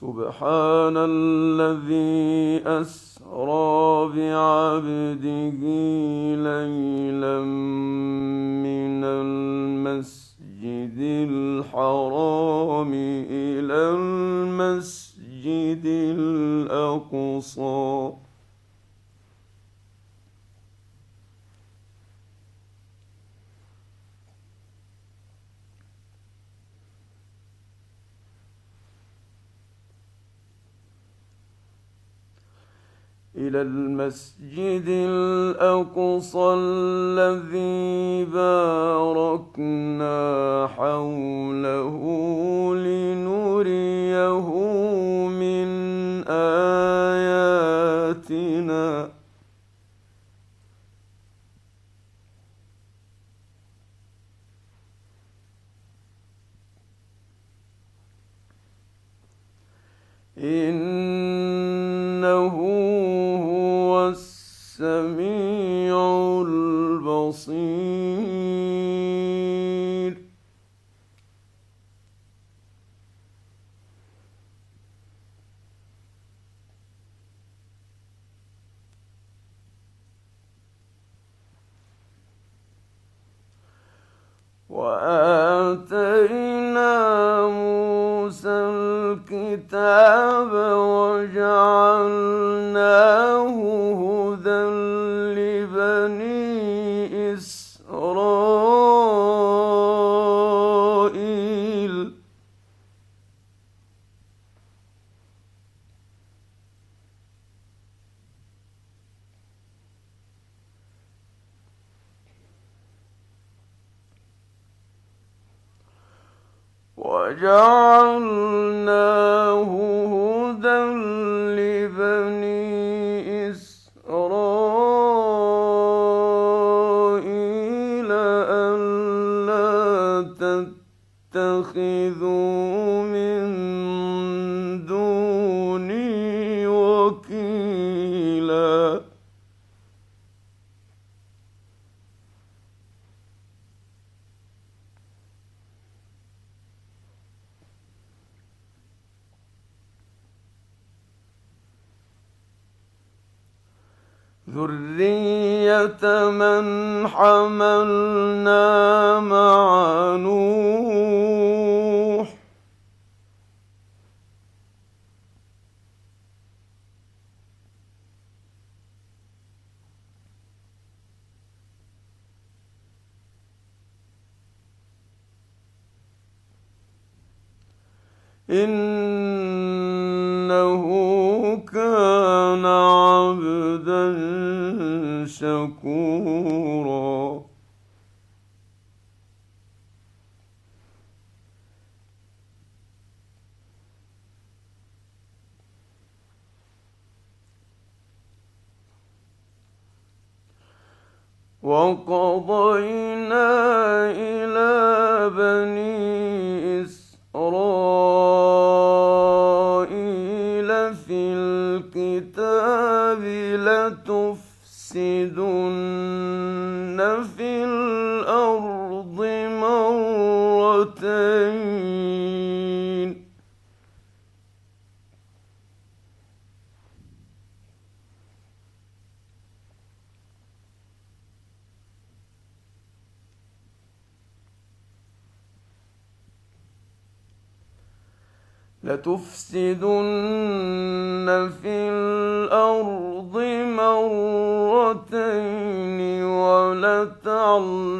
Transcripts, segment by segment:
سبحان الذي أسرى بعبده ليلا من المسجد الحرام إلى المسجد الأقصى إلى المسجد الأقصى الذي باركنا حوله لنريه من آياتنا. إنه وآتينا ذرية من حملنا مع نوح إنه كان عبدا شكورا. وقضينا إلى بني لتفسدن في الأرض مرتين لتفسدن في الأرض مرتين ولتعلن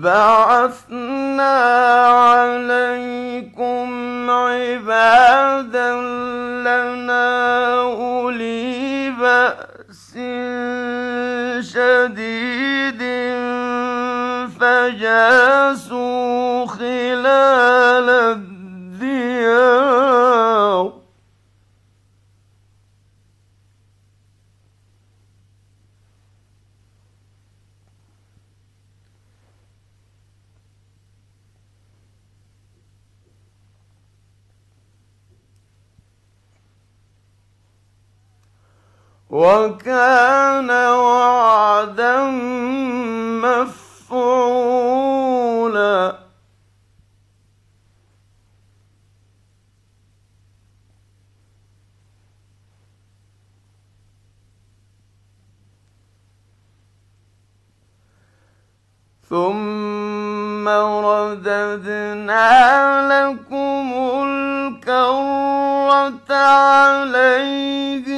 بعثنا عليكم عبادا لنا أولي بأس شديد فجاسوا خلال الديار. وكان وعدا مفعولا. ثم رددنا لكم الكرة عليهم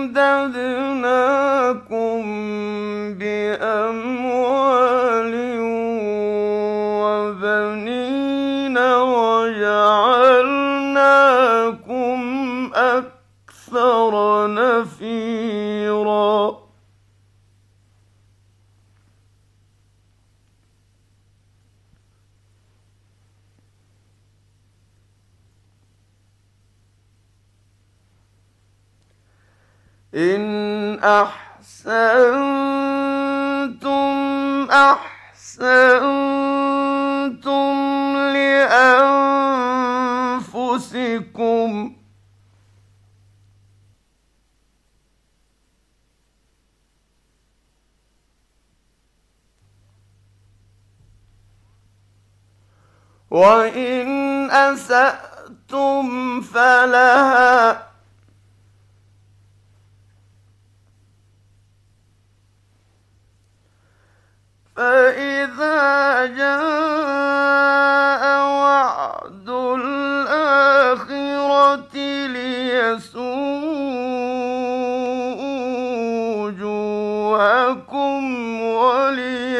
وأمددناكم بأموال إن أحسنتم أحسنتم لأنفسكم. وإن أسأتم فلها فإذا جاء وعد الآخرة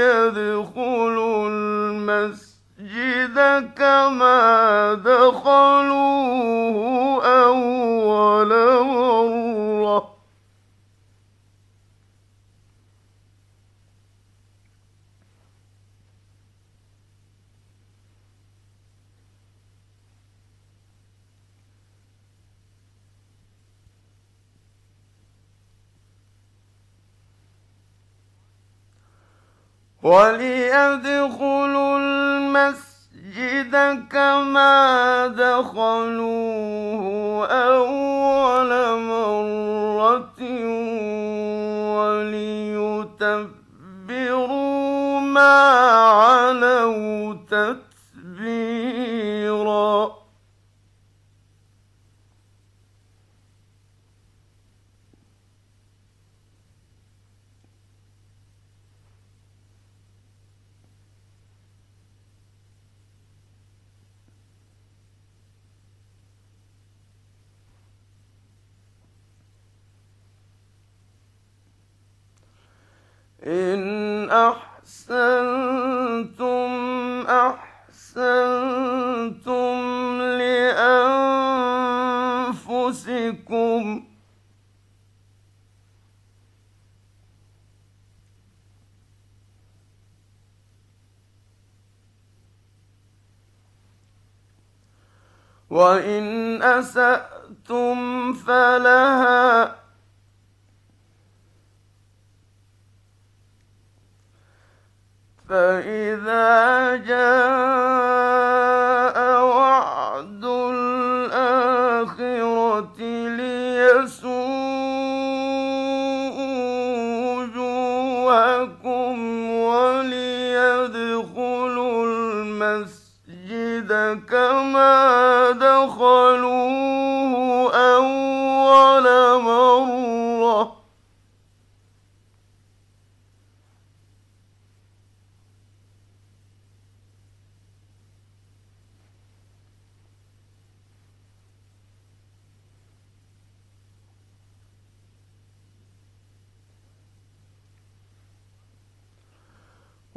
وليدخلوا المسجد كما دخلوه أول مرة وليدخلوا المسجد كما دخلوه أول مرة وليتبروا ما علوا تتبيرا إن أحسنتم أحسنتم لأنفسكم. وإن أسأتم فلها فإذا جاء وعد الآخرة وجوهكم وليدخلوا المسجد كما دخلوه أول مرة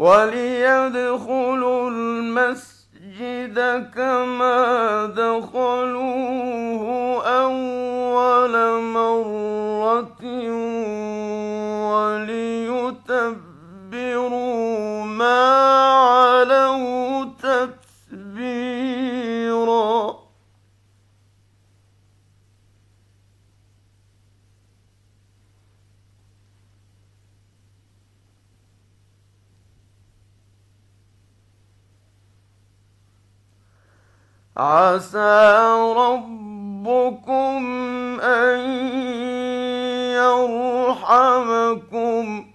وليدخلوا المسجد كما دخلوه أول مرة وليتبروا ما علوا تتبيرا عسى ربكم أن يرحمكم.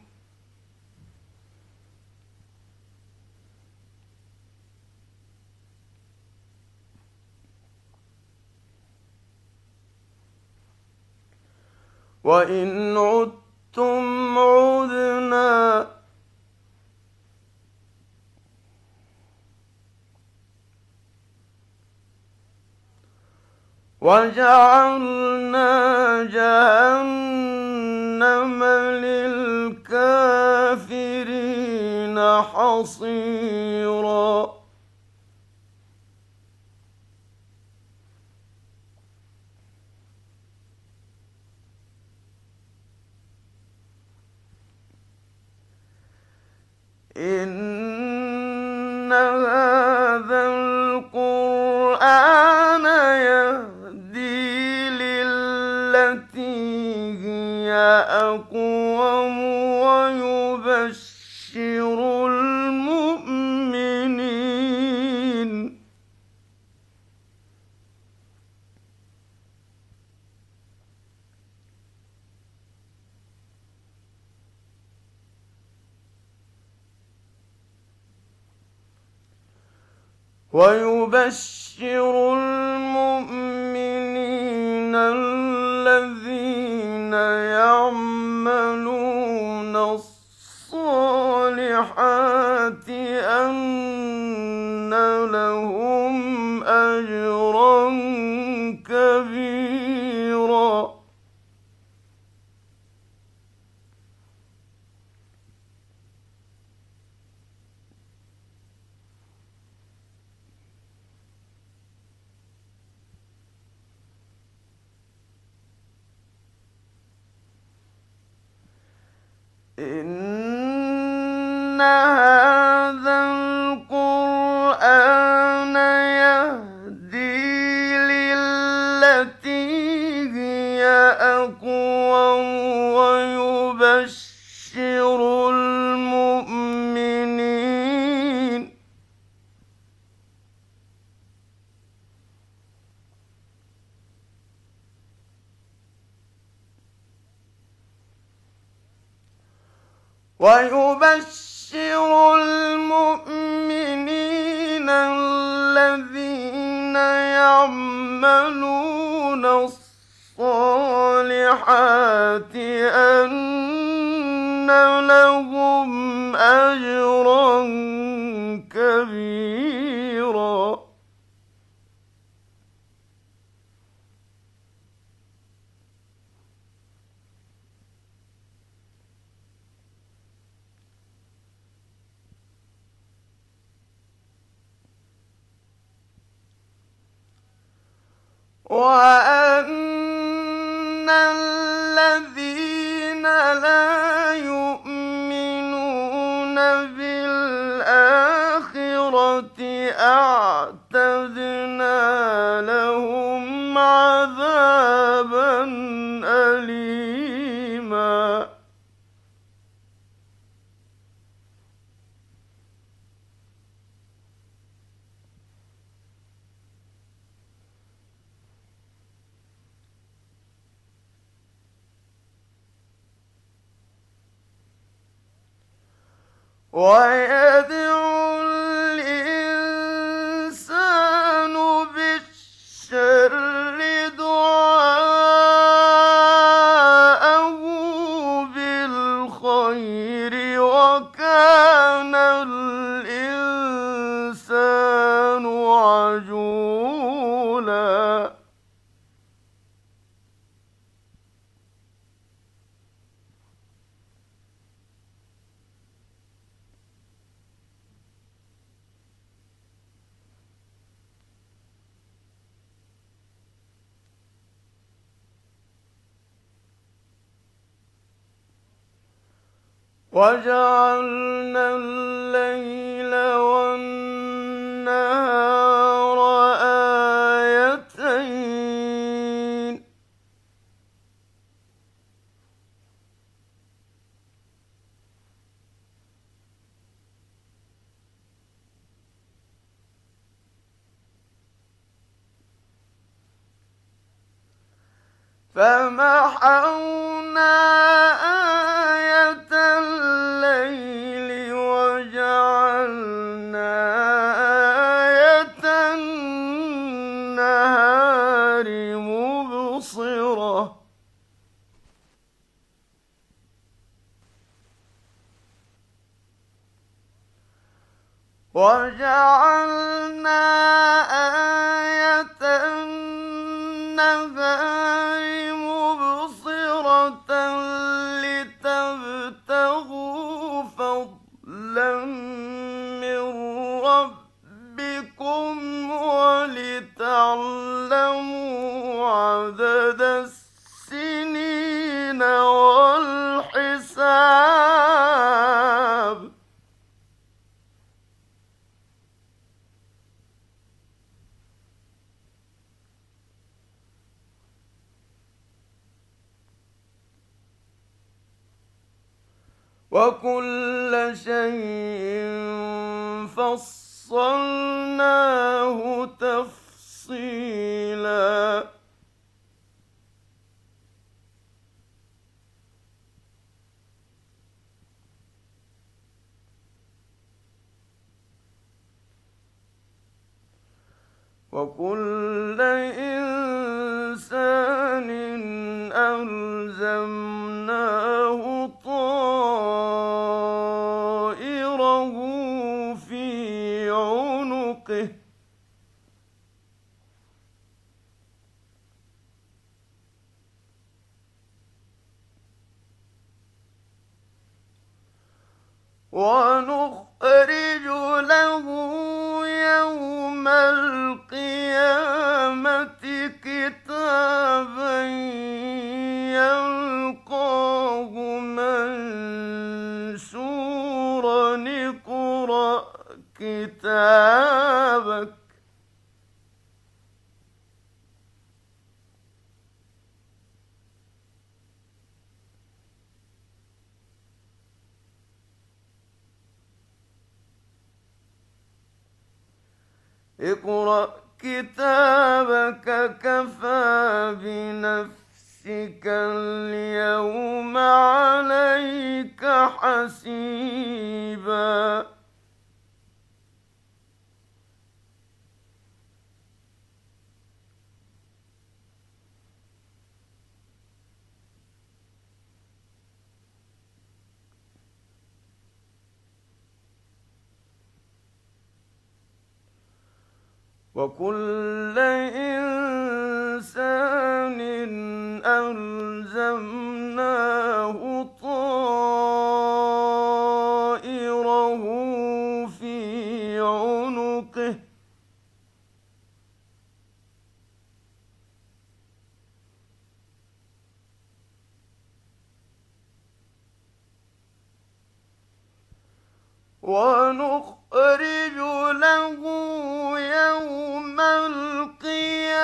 وإن عدتم عدنا وجعلنا جهنم للكافرين حصيرا. إن هذا ويبشر إن ويبشر المؤمنين الذين يعملون الصالحات أن لهم أجرا كبيرا. وأن الذين لا يؤمنون بالآخرة أعتدنا لهم عذابا أليما ويدعو وجعلنا الليل والنهار آيتين. فمحونا آية وجعلنا وكل إنسان كتابك. اقرأ كتابك كفى بنفسك اليوم عليك حسيبا. وكل إنسان ألزمناه طائره في عنقه. ونخرج له يوم القيامة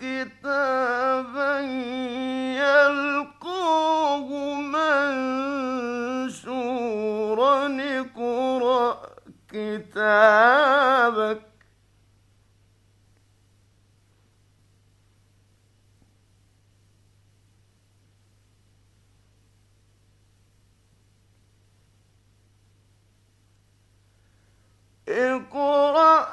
كتابا يلقاه منشورا اقرأ كتابك اقرأ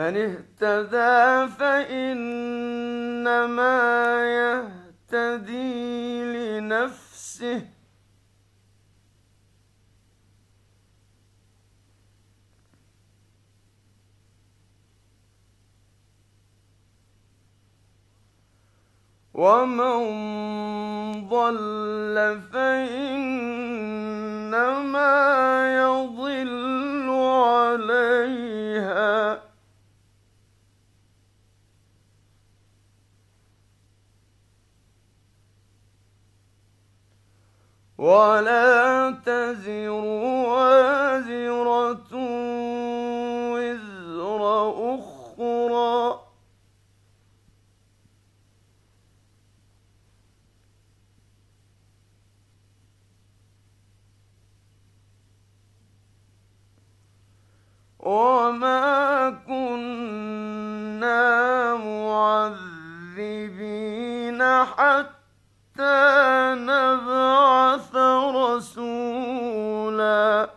من اهتدى فإنما يهتدي لنفسه. ومن ضل فإنما يضل عليها ولا تزر وازرة وزر أخرى. وما كنا معذبين حتى رسولا.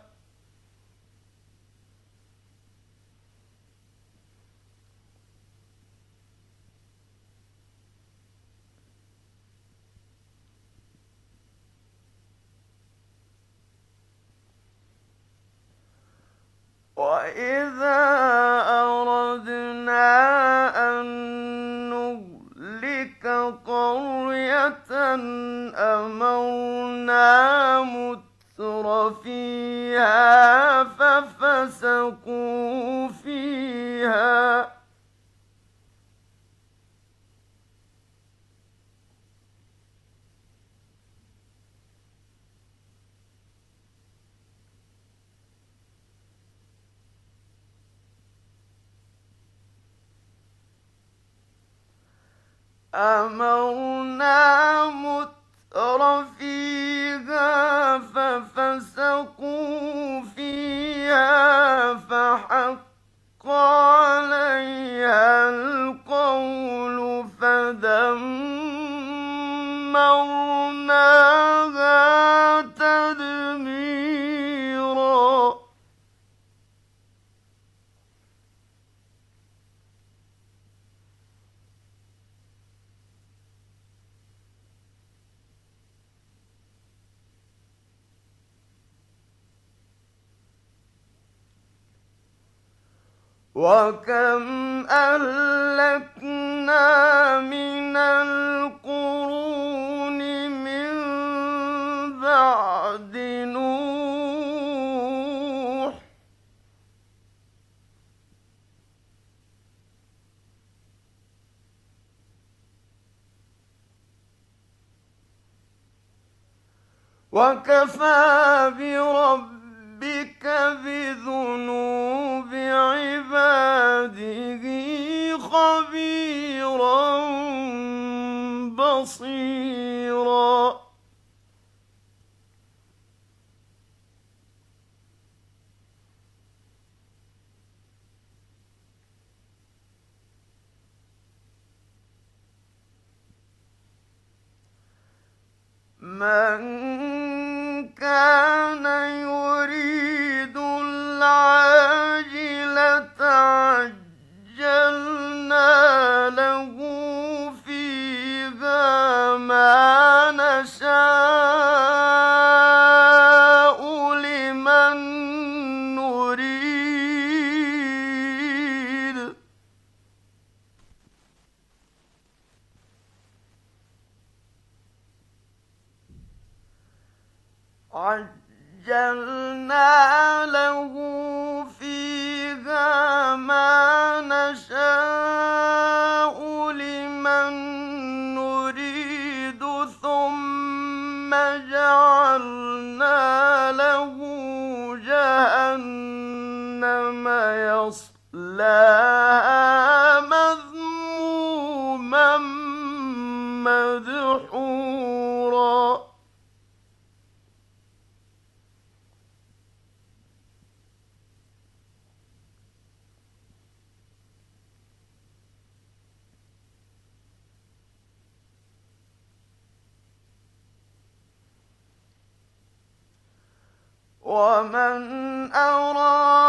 وإذا قرية أمرنا متر فيها ففسقوا فيها أمرنا متر فيها ففسقوا فيها فحق وكم أهلكنا من القرون من بعد نوح وكفى بربك بذنوب عباده خبيرا بصيرا. من كان يريد العاجلة عجلنا له ما نشاء لمن نريد. عجلنا له ما نشاء ومن أراد